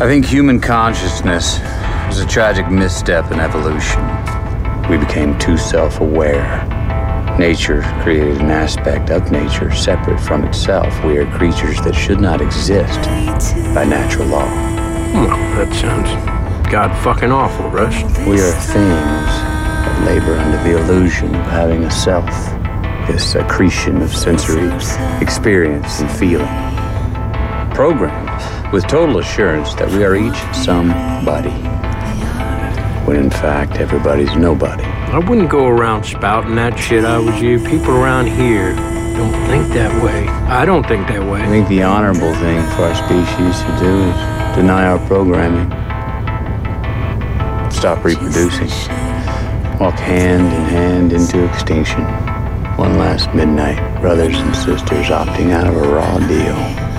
I think human consciousness was a tragic misstep in evolution. We became too self aware. Nature created an aspect of nature separate from itself. We are creatures that should not exist by natural law. Well, that sounds god fucking awful, Rush. We are things that labor under the illusion of having a self, this accretion of sensory experience and feeling. Programmed with total assurance that we are each somebody, when in fact everybody's nobody. I wouldn't go around spouting that shit I was you. People around here don't think that way. I don't think that way. I think the honorable thing for our species to do is deny our programming, stop reproducing, walk hand in hand into extinction. One last midnight, brothers and sisters opting out of a raw deal.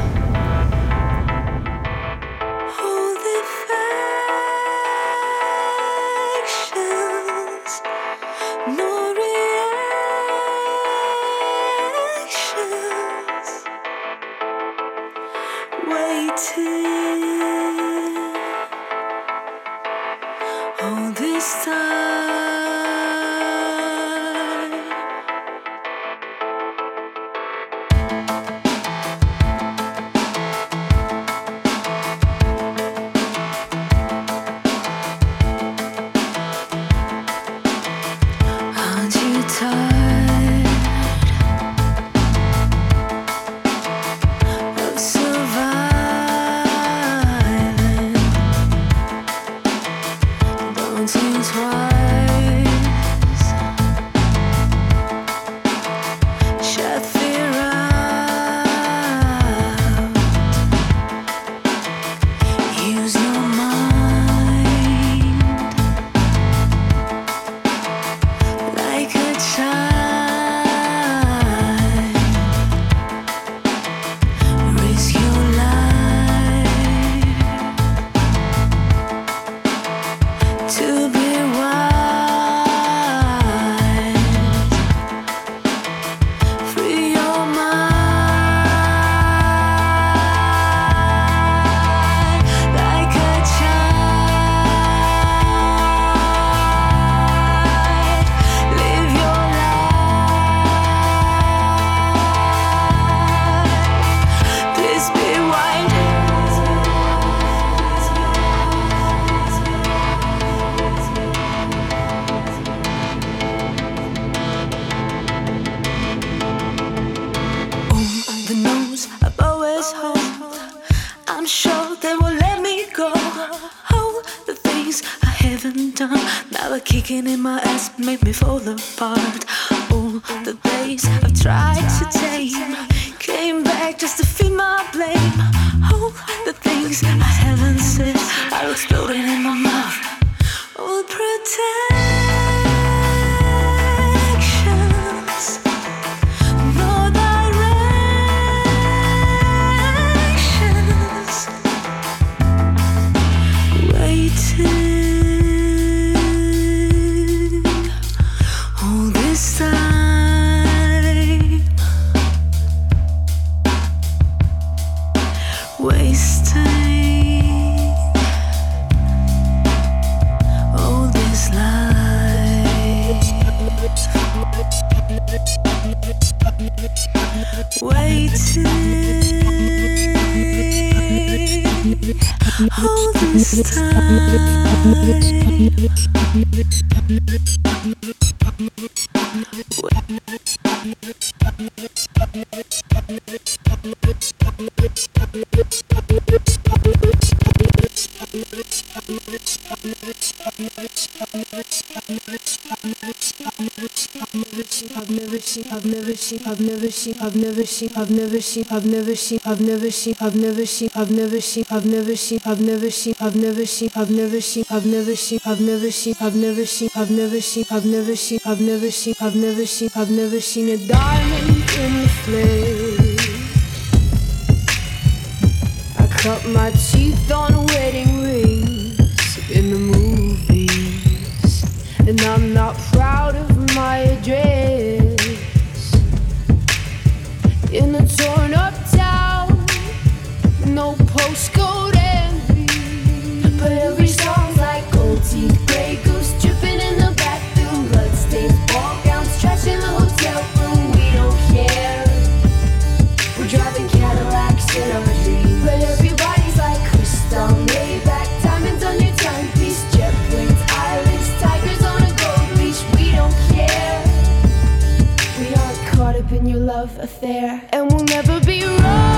all this time. Seen, I've never seen, I've never seen, I've never seen, I've never seen, I've never seen, I've never seen, I've never seen, I've never seen, I've never seen, I've never seen, I've never seen, I've never seen, I've never seen, I've never seen, I've never seen, I've never seen, I've never seen, I've never seen a diamond in the flesh. I cut my teeth on wedding rings in the movies, and I'm not proud of my address in a torn up town. No postcode envy, but every song's like gold teeth. love affair, and we'll never be wrong.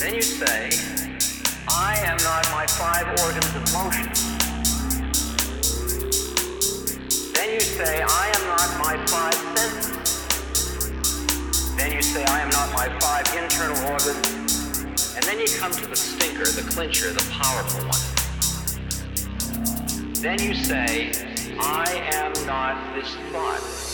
Then you say, I am not my five organs of motion. Then you say, I am not my five senses. Then you say, I am not my five internal organs. And then you come to the stinker, the clincher, the powerful one. Then you say, I am not this thought.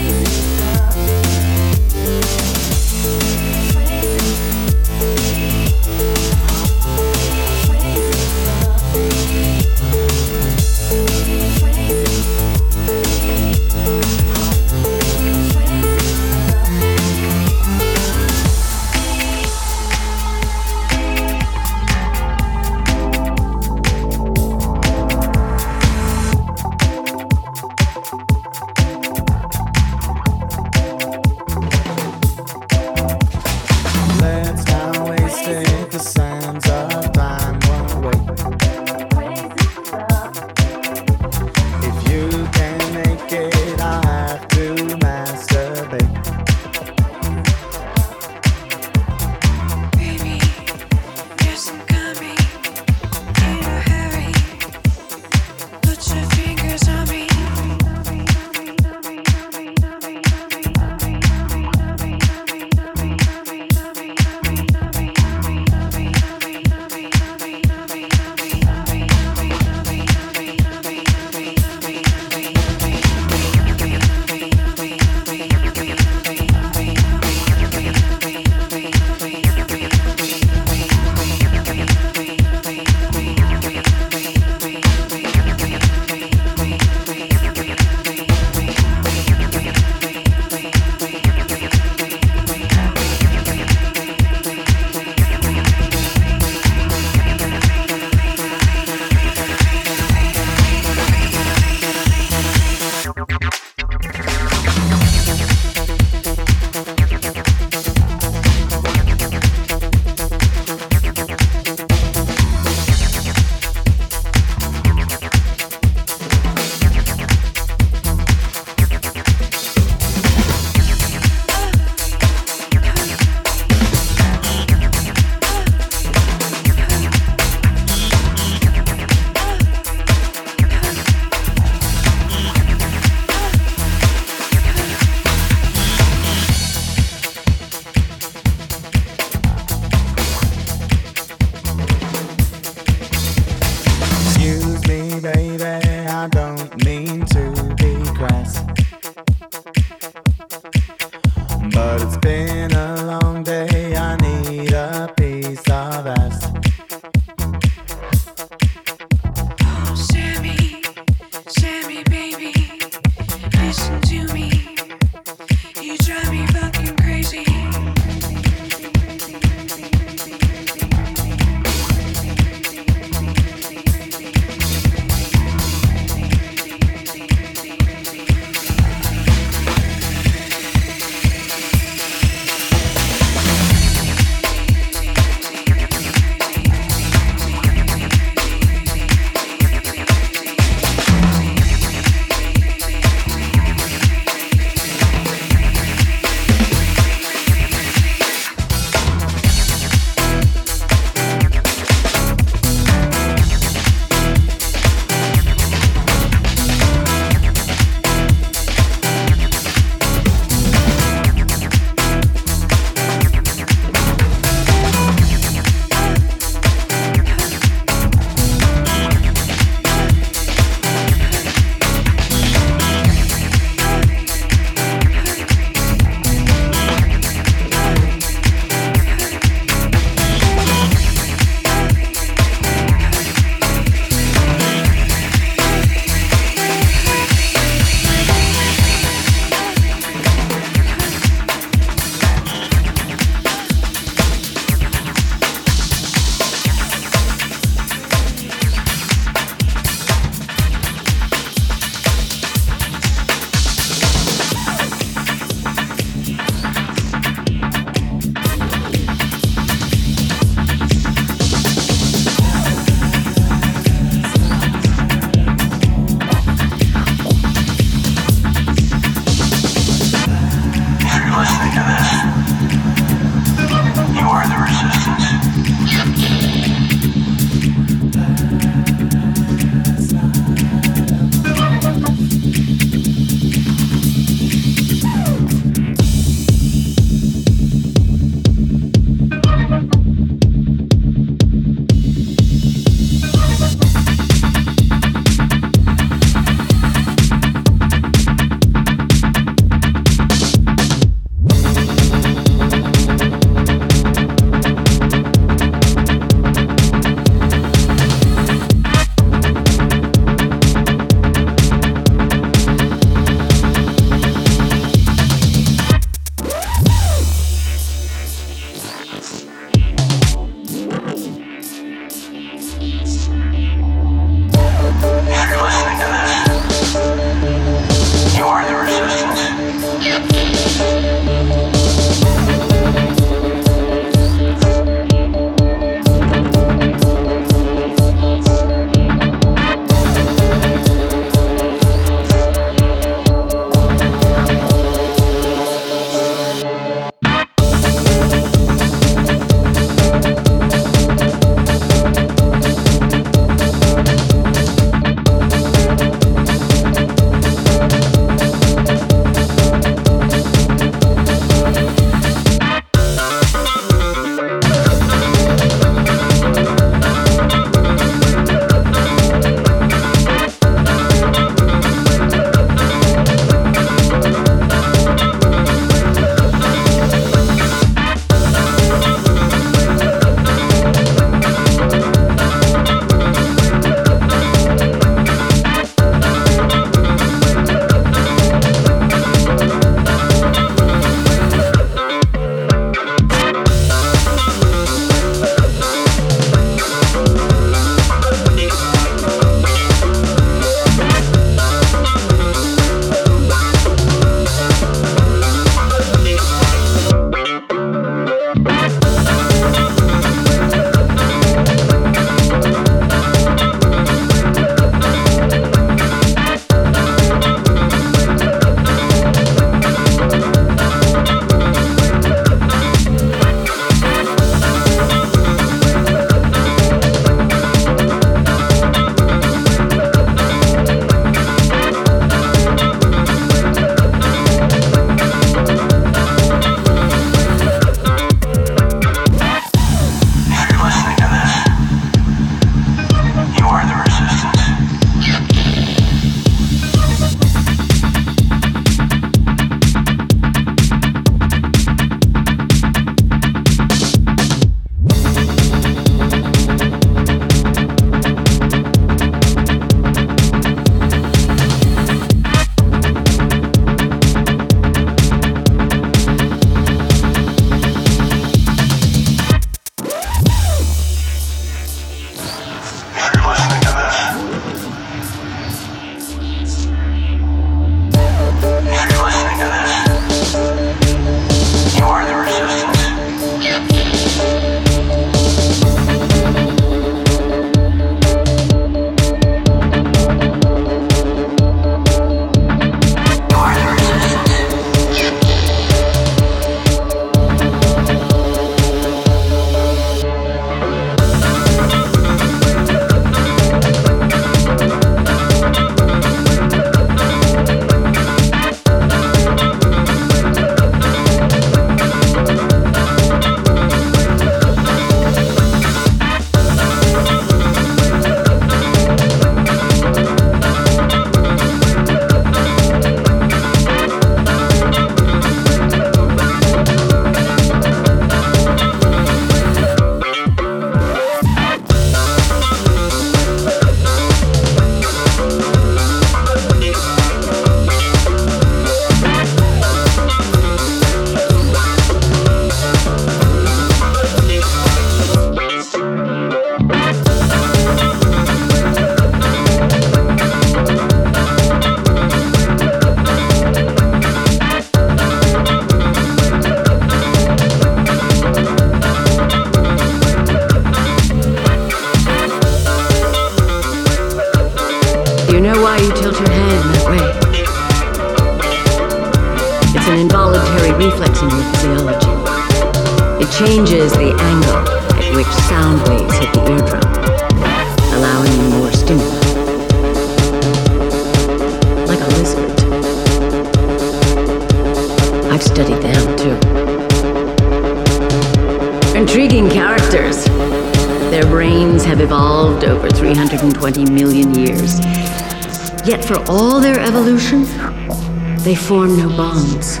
form no bonds.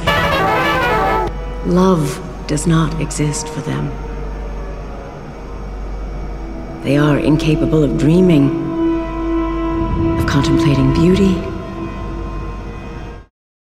Love does not exist for them. They are incapable of dreaming, of contemplating beauty,